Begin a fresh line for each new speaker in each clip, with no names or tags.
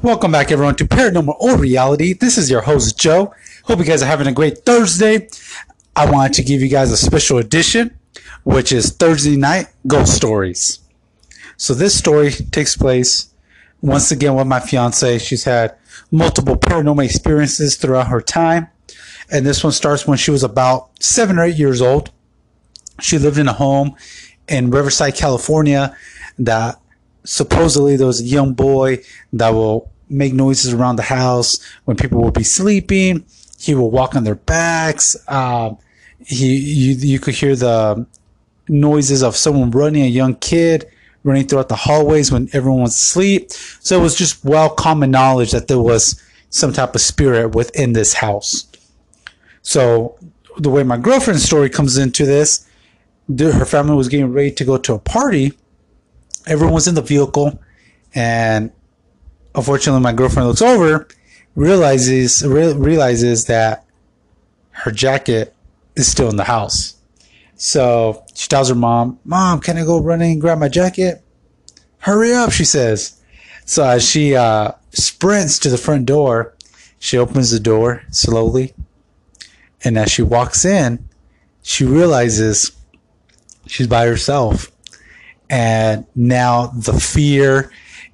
Welcome back, everyone, to Paranormal or Reality. This is your host, Joe. Hope you guys are having a great Thursday. I wanted to give you guys a special edition, which is Thursday Night Ghost Stories. So, this story takes place once again with my fiance. She's had multiple paranormal experiences throughout her time. And this one starts when she was about seven or eight years old. She lived in a home in Riverside, California that supposedly there was a young boy that will make noises around the house when people will be sleeping. He will walk on their backs. Um, he, you, you could hear the noises of someone running, a young kid running throughout the hallways when everyone was asleep. So it was just well common knowledge that there was some type of spirit within this house. So the way my girlfriend's story comes into this, her family was getting ready to go to a party everyone was in the vehicle, and unfortunately, my girlfriend looks over, realizes re- realizes that her jacket is still in the house. So she tells her mom, "Mom, can I go running and grab my jacket?" Hurry up, she says. So as she uh, sprints to the front door, she opens the door slowly, and as she walks in, she realizes she's by herself and now the fear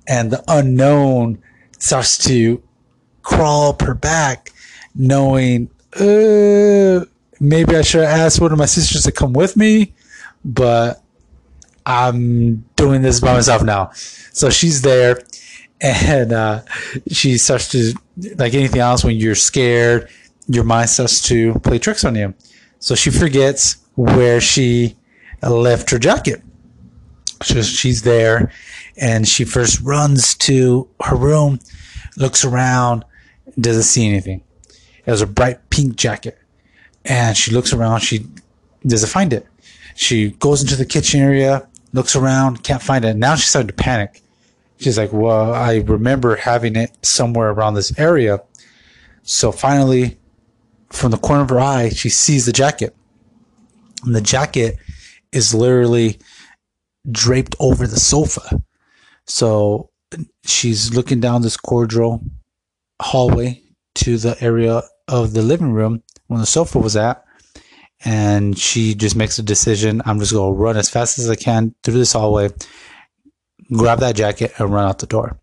and the unknown starts to crawl up her back, knowing, uh, maybe I should ask one of my sisters to come with me, but I'm doing this by myself now. So she's there and uh, she starts to, like anything else, when you're scared, your mind starts to play tricks on you. So she forgets where she left her jacket. So she's there and she first runs to her room, looks around, doesn't see anything. It was a bright pink jacket. And she looks around, she doesn't find it. She goes into the kitchen area, looks around, can't find it. Now she's starting to panic. She's like, Well, I remember having it somewhere around this area. So finally, from the corner of her eye, she sees the jacket. And the jacket is literally draped over the sofa. So she's looking down this corridor hallway to the area of the living room when the sofa was at. And she just makes a decision. I'm just going to run as fast as I can through this hallway, grab that jacket, and run out the door.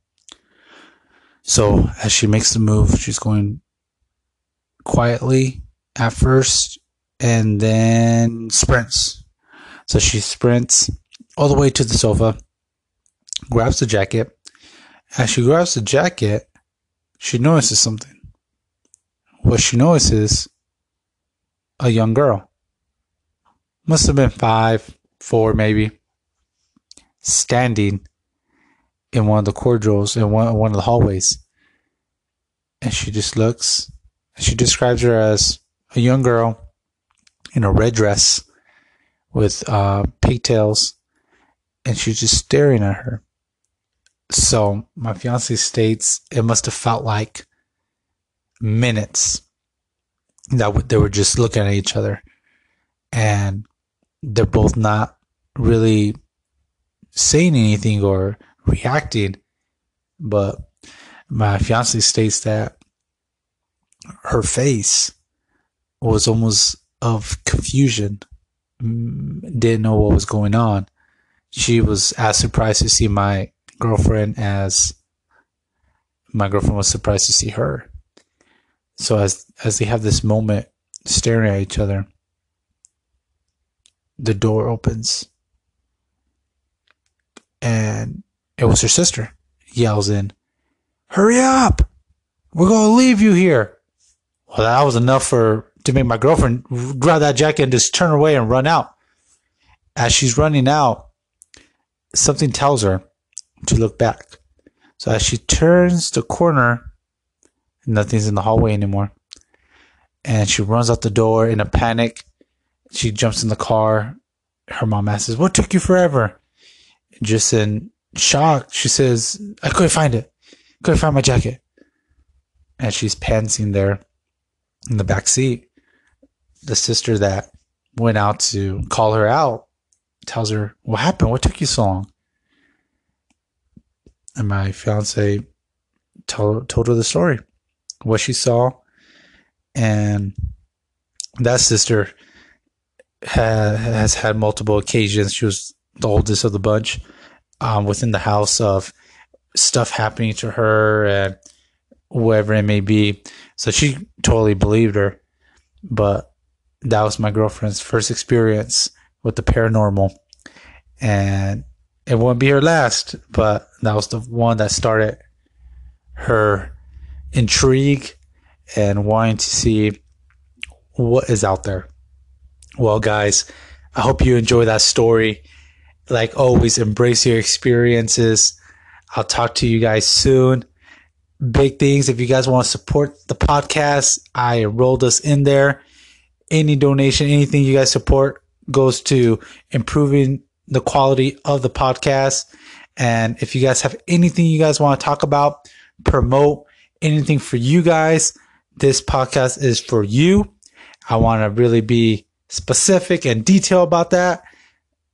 So as she makes the move, she's going quietly at first and then sprints. So she sprints all the way to the sofa, grabs the jacket. As she grabs the jacket, she notices something. What she notices, a young girl. Must have been five, four, maybe, standing in one of the corridors in one, one of the hallways. And she just looks, she describes her as a young girl in a red dress with uh, pigtails and she's just staring at her. So my fiance states it must have felt like minutes that they were just looking at each other, and they're both not really saying anything or reacting. But my fiance states that her face was almost of confusion, mm, didn't know what was going on she was as surprised to see my girlfriend as my girlfriend was surprised to see her. So as as they have this moment staring at each other, the door opens and it was her sister yells in, Hurry up! We're gonna leave you here. Well, that was enough for to make my girlfriend grab that jacket and just turn away and run out. As she's running out, something tells her to look back. So as she turns the corner, nothing's in the hallway anymore. And she runs out the door in a panic. She jumps in the car. Her mom asks, What took you forever? Just in shock, she says, I couldn't find it. Couldn't find my jacket. And she's pantsing there in the back seat. The sister that went out to call her out tells her, What happened? What took you so long? And my fiance told told her the story, what she saw, and that sister ha- has had multiple occasions. She was the oldest of the bunch um, within the house of stuff happening to her and whoever it may be. So she totally believed her. But that was my girlfriend's first experience with the paranormal. And it won't be her last, but that was the one that started her intrigue and wanting to see what is out there. Well, guys, I hope you enjoy that story. Like always, embrace your experiences. I'll talk to you guys soon. Big things. If you guys want to support the podcast, I enrolled us in there. Any donation, anything you guys support goes to improving the quality of the podcast. And if you guys have anything you guys want to talk about, promote anything for you guys, this podcast is for you. I want to really be specific and detailed about that.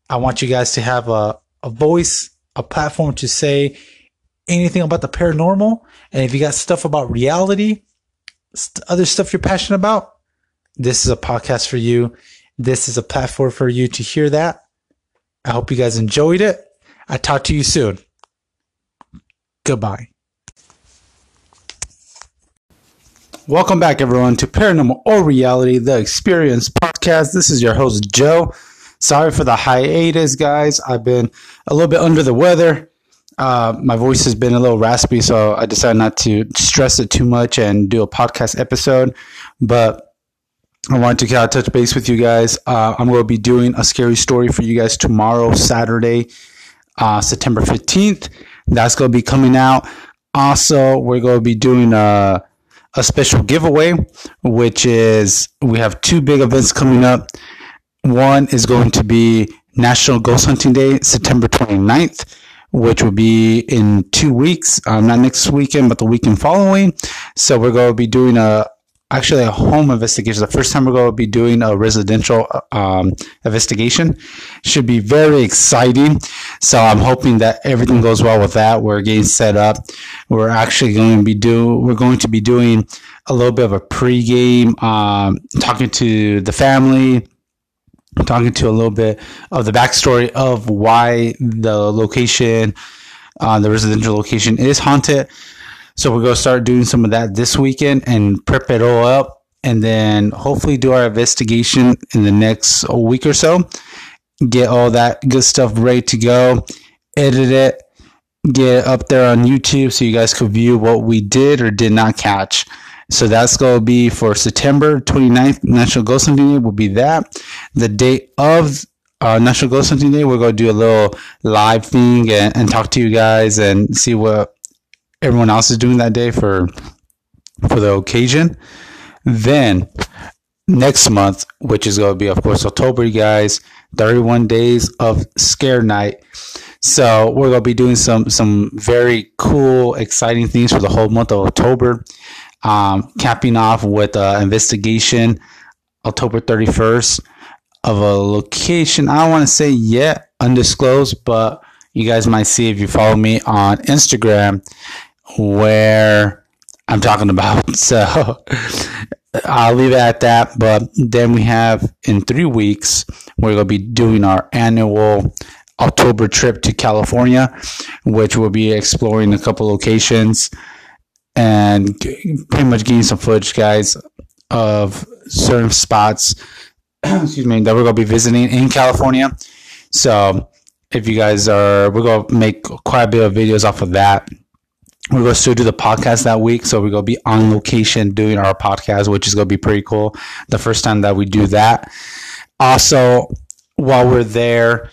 I want you guys to have a, a voice, a platform to say anything about the paranormal. And if you got stuff about reality, st- other stuff you're passionate about, this is a podcast for you. This is a platform for you to hear that. I hope you guys enjoyed it. I talk to you soon. Goodbye. Welcome back, everyone, to Paranormal or Reality, the Experience podcast. This is your host, Joe. Sorry for the hiatus, guys. I've been a little bit under the weather. Uh, my voice has been a little raspy, so I decided not to stress it too much and do a podcast episode. But I wanted to kind of touch base with you guys. Uh, I'm going to be doing a scary story for you guys tomorrow, Saturday, uh, September 15th. That's going to be coming out. Also, we're going to be doing a a special giveaway, which is we have two big events coming up. One is going to be National Ghost Hunting Day, September 29th, which will be in two weeks, um, not next weekend, but the weekend following. So we're going to be doing a actually a home investigation. The first time we're going to be doing a residential um, investigation. Should be very exciting. So I'm hoping that everything goes well with that. We're getting set up. We're actually going to be do we're going to be doing a little bit of a pregame, um, talking to the family. Talking to a little bit of the backstory of why the location, uh, the residential location is haunted so we're going to start doing some of that this weekend and prep it all up and then hopefully do our investigation in the next week or so. Get all that good stuff ready to go, edit it, get it up there on YouTube so you guys could view what we did or did not catch. So that's going to be for September 29th, National Ghost Hunting Day will be that. The date of uh, National Ghost Hunting Day, we're going to do a little live thing and, and talk to you guys and see what everyone else is doing that day for for the occasion. Then next month, which is going to be, of course, October, you guys, 31 days of scare night. So we're going to be doing some some very cool, exciting things for the whole month of October. Um, capping off with an investigation October 31st of a location. I don't want to say yet undisclosed, but you guys might see if you follow me on Instagram where I'm talking about. So I'll leave it at that. But then we have in three weeks, we're going to be doing our annual October trip to California, which we'll be exploring a couple locations and pretty much getting some footage, guys, of certain spots. excuse me, that we're to be visiting in California. So if you guys are, we're to make quite a bit of videos off of that we're going to still do the podcast that week. So we're going to be on location doing our podcast, which is going to be pretty cool. The first time that we do that. Also, while we're there,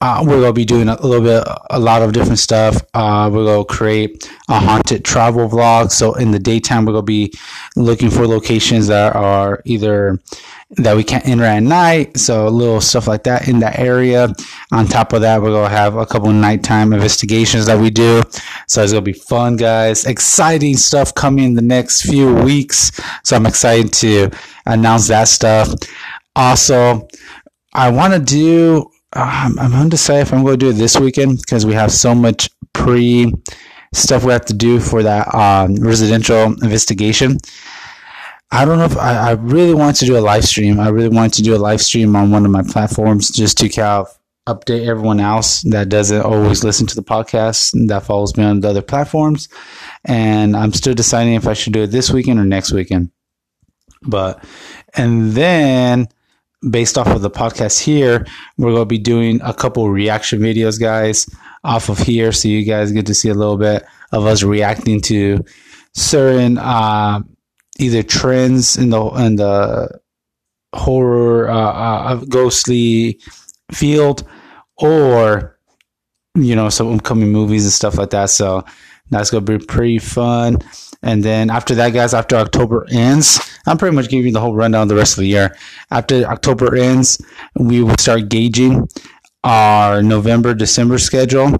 uh, we're going to be doing a little bit, a lot of different stuff. Uh, we're going to create a haunted travel vlog. So in the daytime, we're going to be looking for locations that are either that we can't enter at night. So little stuff like that in that area. On top of that, we're to have a couple nighttime investigations that we do. So it's to be fun, guys. Exciting stuff coming in the next few weeks. So I'm excited to announce that stuff. Also, I want to do I'm, I'm undecided if I'm going to do it this weekend because we have so much pre stuff we have to do for that um, residential investigation. I don't know if I, I really want to do a live stream. I really want to do a live stream on one of my platforms just to kind of update everyone else that doesn't always listen to the podcast that follows me on the other platforms. And I'm still deciding if I should do it this weekend or next weekend. But, and then based off of the podcast here, we're going to be doing a couple reaction videos, guys, off of here. So you guys get to see a little bit of us reacting to certain, uh, either trends in the, in the horror, uh, uh, ghostly field or you know some upcoming movies and stuff like that. So that's gonna be pretty fun. And then after that, guys, after October ends, I'm pretty much giving you the whole rundown of the rest of the year. After October ends, we will start gauging our November December schedule.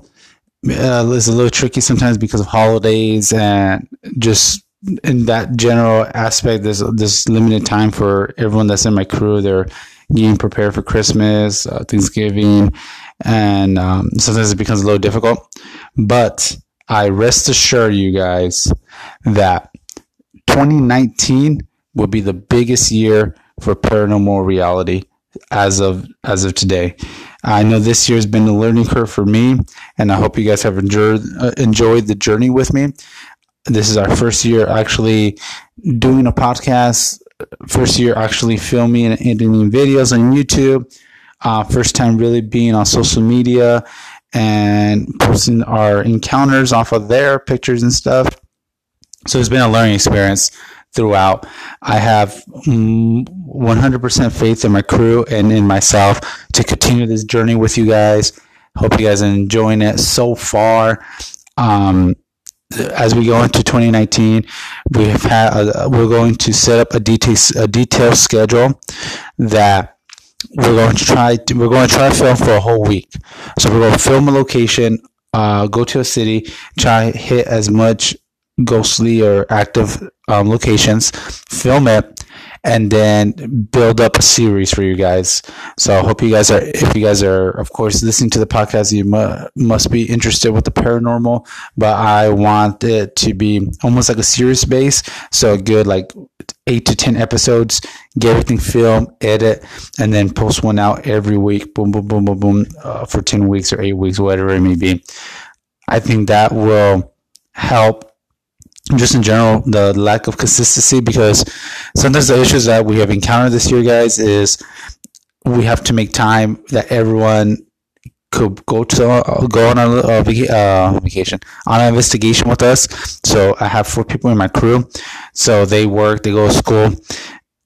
Uh, it's a little tricky sometimes because of holidays and just in that general aspect. There's this limited time for everyone that's in my crew. They're getting prepared for Christmas, uh, Thanksgiving, and um, sometimes it becomes a little difficult. But I rest assure you guys that 2019 will be the biggest year for paranormal reality as of as of today. I know this year has been a learning curve for me, and I hope you guys have enjoyed uh, enjoyed the journey with me. This is our first year actually doing a podcast. First year actually filming and editing videos on YouTube uh, first time really being on social media and posting our encounters off of their pictures and stuff. So it's been a learning experience throughout. I have 100% faith in my crew and in myself to continue this journey with you guys. Hope you guys are enjoying it so far. Um, as we go into 2019, we have had a, we're going to set up a detail a detailed schedule that we're going to try to, we're going to try to film for a whole week. So we're going to film a location, uh, go to a city, try hit as much ghostly or active um, locations, film it, and then build up a series for you guys. So I hope you guys are, if you guys are, of course, listening to the podcast, you mu- must be interested with the paranormal, but I want it to be almost like a series base. So good like eight to 10 episodes, get everything filmed, edit, and then post one out every week. Boom, boom, boom, boom, boom, uh, for 10 weeks or eight weeks, whatever it may be. I think that will help just in general the lack of consistency because sometimes the issues that we have encountered this year guys is we have to make time that everyone could go to uh, go on a uh, uh, vacation on an investigation with us. So i have four people in my crew. So they work they go to school.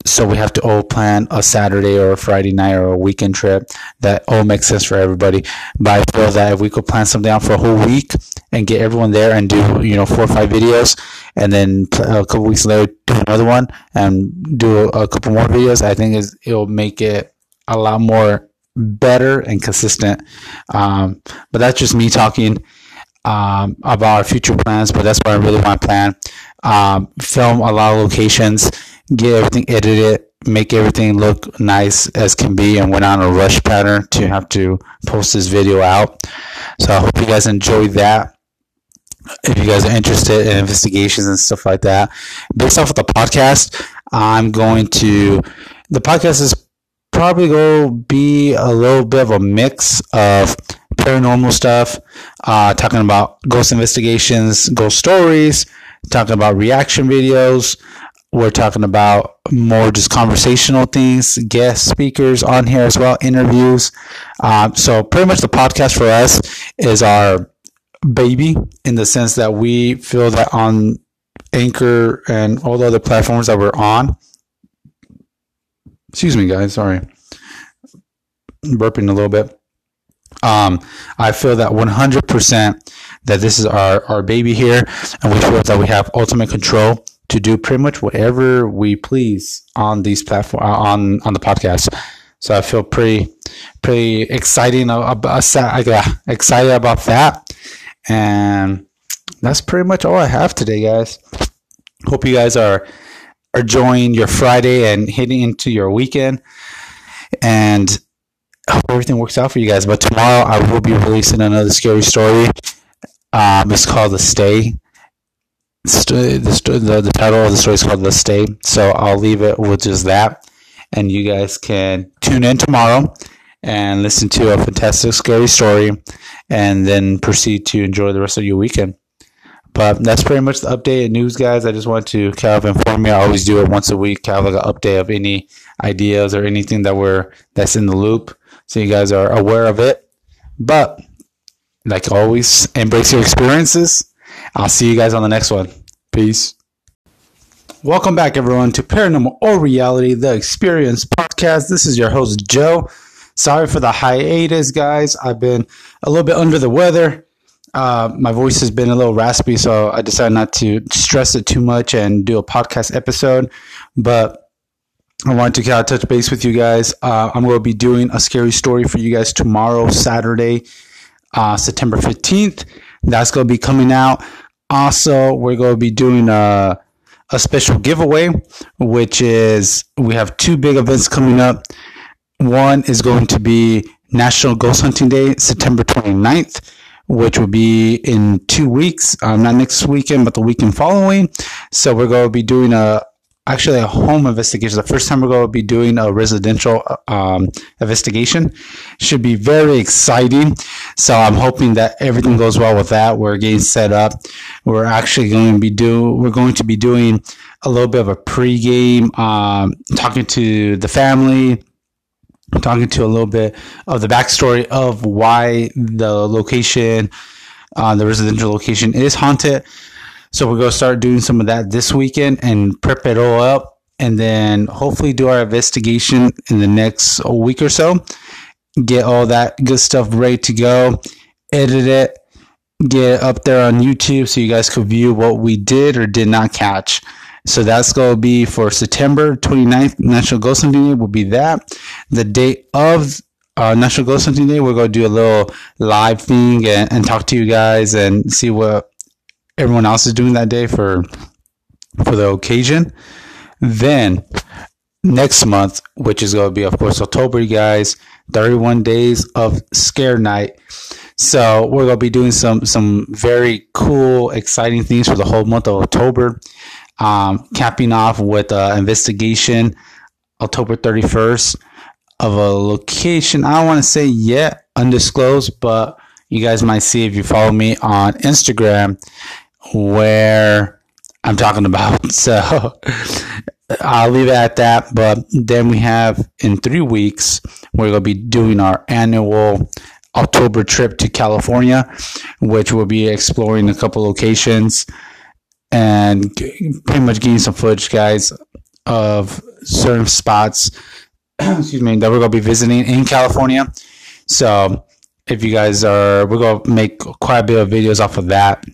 So we have to all plan a Saturday or a Friday night or a weekend trip that all makes sense for everybody. But I feel that if we could plan something out for a whole week and get everyone there and do you know four or five videos, and then a couple weeks later do another one and do a, couple more videos, I think it'll make it a lot more better and consistent. Um, but that's just me talking um, about our future plans. But that's what I really want to plan. Um, film a lot of locations get everything edited, make everything look nice as can be, and went on a rush pattern to have to post this video out. So I hope you guys enjoyed that. If you guys are interested in investigations and stuff like that, based off of the podcast, I'm going to. The podcast is probably going to be a little bit of a mix of paranormal stuff, uh, talking about ghost investigations, ghost stories, talking about reaction videos, we're talking about more just conversational things, guest speakers on here as well, interviews. Um, so pretty much the podcast for us is our baby in the sense that we feel that on Anchor and all the other platforms that we're on. Excuse me, guys. Sorry, burping a little bit. Um, I feel that 100% that this is our, our baby here, and we feel that we have ultimate control to do pretty much whatever we please on these platform uh, on on the podcast. So I feel pretty pretty exciting about excited about that, and that's pretty much all I have today, guys. Hope you guys are are enjoying your Friday and heading into your weekend, and hope everything works out for you guys. But tomorrow I will be releasing another scary story Um, it's called The Stay. The, the, the title of the story is called The Stay. So I'll leave it with just that. And you guys can tune in tomorrow and listen to a fantastic, scary story and then proceed to enjoy the rest of your weekend. But that's pretty much the updated news, guys. I just want to kind of inform you. I always do it once a week, kind of like an update of any ideas or anything that we're that's in the loop, so you guys are aware of it. But like always, embrace your experiences. I'll see you guys on the next one. Peace. Welcome back, everyone, to Paranormal or Reality, the Experience podcast. This is your host, Joe. Sorry for the hiatus, guys. I've been a little bit under the weather. Uh, my voice has been a little raspy, so I decided not to stress it too much and do a podcast episode. But I wanted to kind of touch base with you guys. Uh, I'm going to be doing a scary story for you guys tomorrow, Saturday, uh, September 15th. That's going to be coming out. Also, we're going to be doing a, a special giveaway, which is we have two big events coming up. One is going to be National Ghost Hunting Day, September 29th, which will be in two weeks, um, not next weekend, but the weekend following. So we're going to be doing a actually a home investigation. The first time we're going to be doing a residential um, investigation. Should be very exciting. So I'm hoping that everything goes well with that. We're getting set up. We're actually going to be do we're going to be doing a little bit of a pregame, um, talking to the family. Talking to a little bit of the backstory of why the location, uh, the residential location, is haunted so we're to start doing some of that this weekend and prep it all up and then hopefully do our investigation in the next week or so. Get all that good stuff ready to go, edit it, get it up there on YouTube so you guys can view what we did or did not catch. So that's going to be for September 29th, National Ghost Hunting Day will be that. The date of uh, National Ghost Hunting Day, we're going to do a little live thing and, and talk to you guys and see what everyone else is doing that day for for the occasion. Then next month, which is going to be, of course, October, you guys, 31 days of scare night. So we're going to be doing some some very cool, exciting things for the whole month of October. Um, capping off with an investigation October 31st of a location. I don't want to say yet undisclosed, but you guys might see if you follow me on Instagram where I'm talking about. So I'll leave it at that. But then we have in three weeks, we're going to be doing our annual October trip to California, which we'll be exploring a couple locations and pretty much getting some footage, guys, of certain spots. excuse me, that we're going to be visiting in California. So if you guys are, we're going to make quite a bit of videos off of that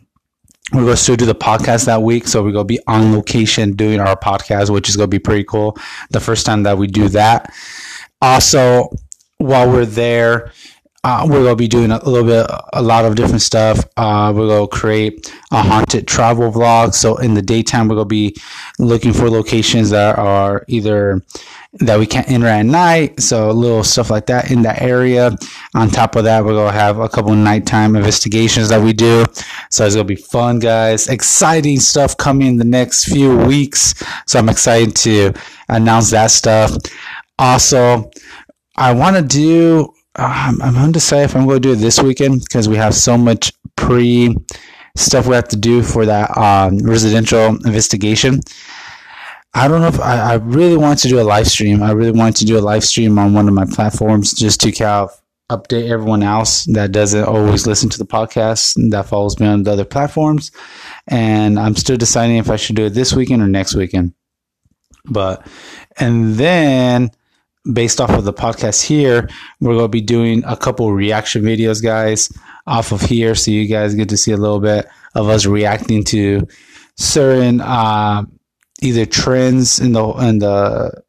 we're going to still do the podcast that week. So we're going to be on location doing our podcast, which is going to be pretty cool. The first time that we do that. Also, while we're there, uh, we're to be doing a little bit, a lot of different stuff. Uh, we're to create a haunted travel vlog. So in the daytime, we're to be looking for locations that are either that we can't enter at night. So a little stuff like that in that area. On top of that, we're gonna have a couple nighttime investigations that we do. So it's gonna be fun, guys. Exciting stuff coming in the next few weeks. So I'm excited to announce that stuff. Also, I want to do. Um, I'm undecided if I'm going to do it this weekend because we have so much pre stuff we have to do for that um, residential investigation. I don't know if I, I really want to do a live stream. I really want to do a live stream on one of my platforms just to kind of update everyone else that doesn't always listen to the podcast and that follows me on the other platforms. And I'm still deciding if I should do it this weekend or next weekend. But, and then based off of the podcast here, we're going to be doing a couple reaction videos, guys, off of here. So you guys get to see a little bit of us reacting to certain, uh, either trends in the in the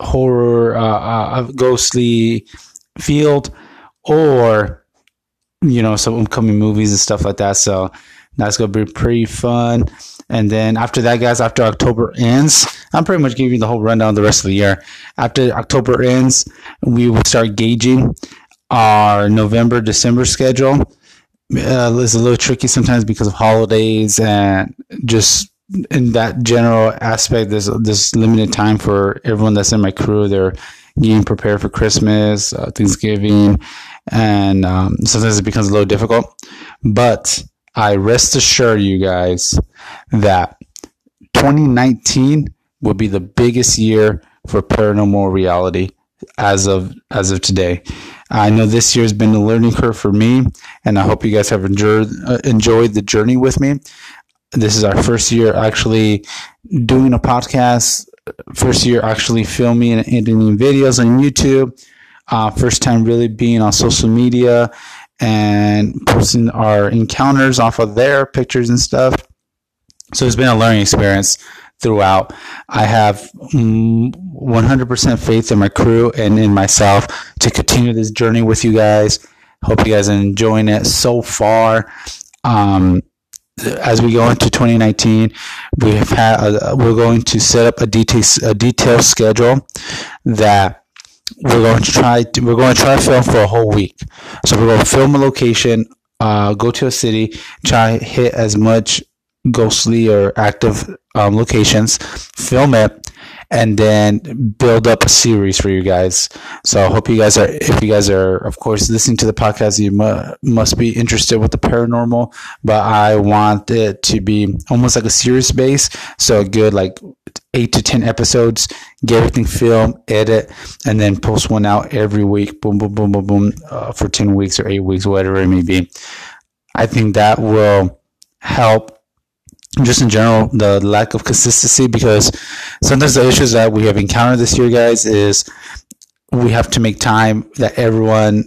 horror uh, uh, ghostly field or you know some upcoming movies and stuff like that so that's gonna be pretty fun and then after that guys after october ends i'm pretty much giving you the whole rundown the rest of the year after october ends we will start gauging our november december schedule uh, is a little tricky sometimes because of holidays and just in that general aspect. There's this limited time for everyone that's in my crew. They're getting prepared for Christmas, uh, Thanksgiving, and um, sometimes it becomes a little difficult. But I rest assure you guys that 2019 will be the biggest year for paranormal reality as of as of today. I know this year has been a learning curve for me, and I hope you guys have enjoyed uh, enjoyed the journey with me. This is our first year actually doing a podcast. First year actually filming and editing videos on YouTube. Uh, first time really being on social media and posting our encounters off of their pictures and stuff. So it's been a learning experience throughout. I have 100% faith in my crew and in myself to continue this journey with you guys. Hope you guys are enjoying it so far. Um, as we go into 2019, we have had a, we're going to set up a detail a detailed schedule that we're going to try to, we're going to try film for a whole week. So we're going to film a location, uh, go to a city, try hit as much ghostly or active um, locations, film it, and then build up a series for you guys. So I hope you guys are, if you guys are, of course, listening to the podcast, you mu- must be interested with the paranormal, but I want it to be almost like a series base. So good, like eight to 10 episodes, get everything filmed, edit, and then post one out every week. Boom, boom, boom, boom, boom, uh, for 10 weeks or eight weeks, whatever it may be. I think that will help just in general the lack of consistency because sometimes the issues that we have encountered this year guys is we have to make time that everyone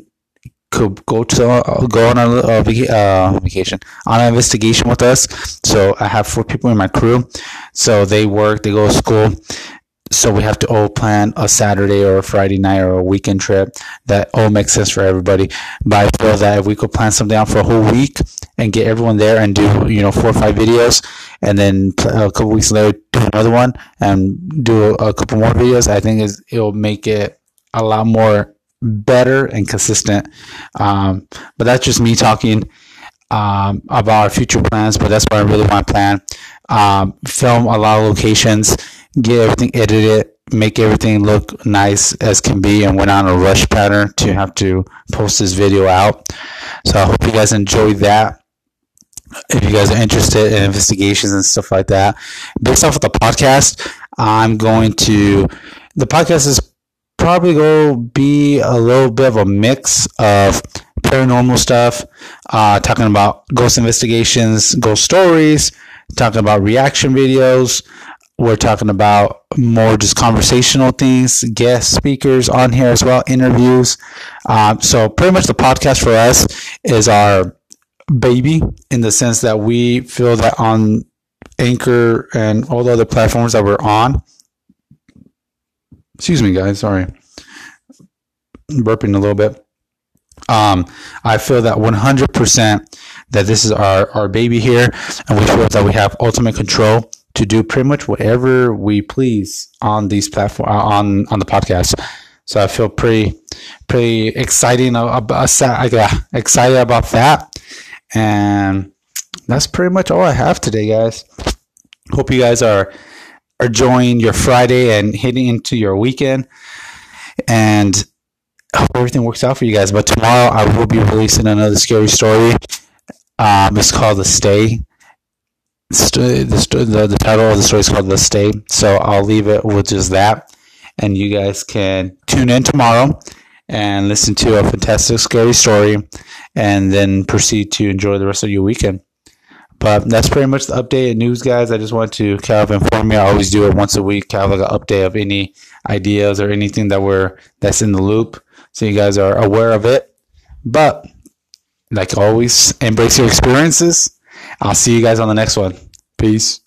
go to uh, go on a uh, vacation on an investigation with us. So i have four people in my crew. So they work they go to school. So we have to all plan a Saturday or a Friday night or a weekend trip that all makes sense for everybody. But I feel that if we could plan something out for a whole week and get everyone there and do you know four or five videos, and then a couple weeks later do another one and do a, couple more videos, I think it'll make it a lot more better and consistent. Um, but that's just me talking um, about our future plans. But that's what I really want to plan. Um, film a lot of locations get everything edited, make everything look nice as can be, and went on a rush pattern to have to post this video out. So I hope you guys enjoyed that. If you guys are interested in investigations and stuff like that, based off of the podcast, I'm going to. The podcast is probably go be a little bit of a mix of paranormal stuff, uh, talking about ghost investigations, ghost stories, talking about reaction videos, we're talking about more just conversational things, guest speakers on here as well, interviews. Um, so pretty much the podcast for us is our baby in the sense that we feel that on Anchor and all the other platforms that we're on. Excuse me, guys. Sorry, burping a little bit. Um, I feel that 100% that this is our, our baby here, and we feel that we have ultimate control to do pretty much whatever we please on these platform uh, on on the podcast. So I feel pretty pretty exciting about excited about that, and that's pretty much all I have today, guys. Hope you guys are are enjoying your Friday and heading into your weekend, and hope everything works out for you guys. But tomorrow I will be releasing another scary story. Um, it's called The Stay the, the, the title of the story is called The Stay. So I'll leave it with just that. And you guys can tune in tomorrow and listen to a fantastic, scary story and then proceed to enjoy the rest of your weekend. But that's pretty much the updated news, guys. I just want to kind of inform you. I always do it once a week, kind of like an update of any ideas or anything that we're that's in the loop, so you guys are aware of it. But like always, embrace your experiences I'll see you guys on the next one. Peace.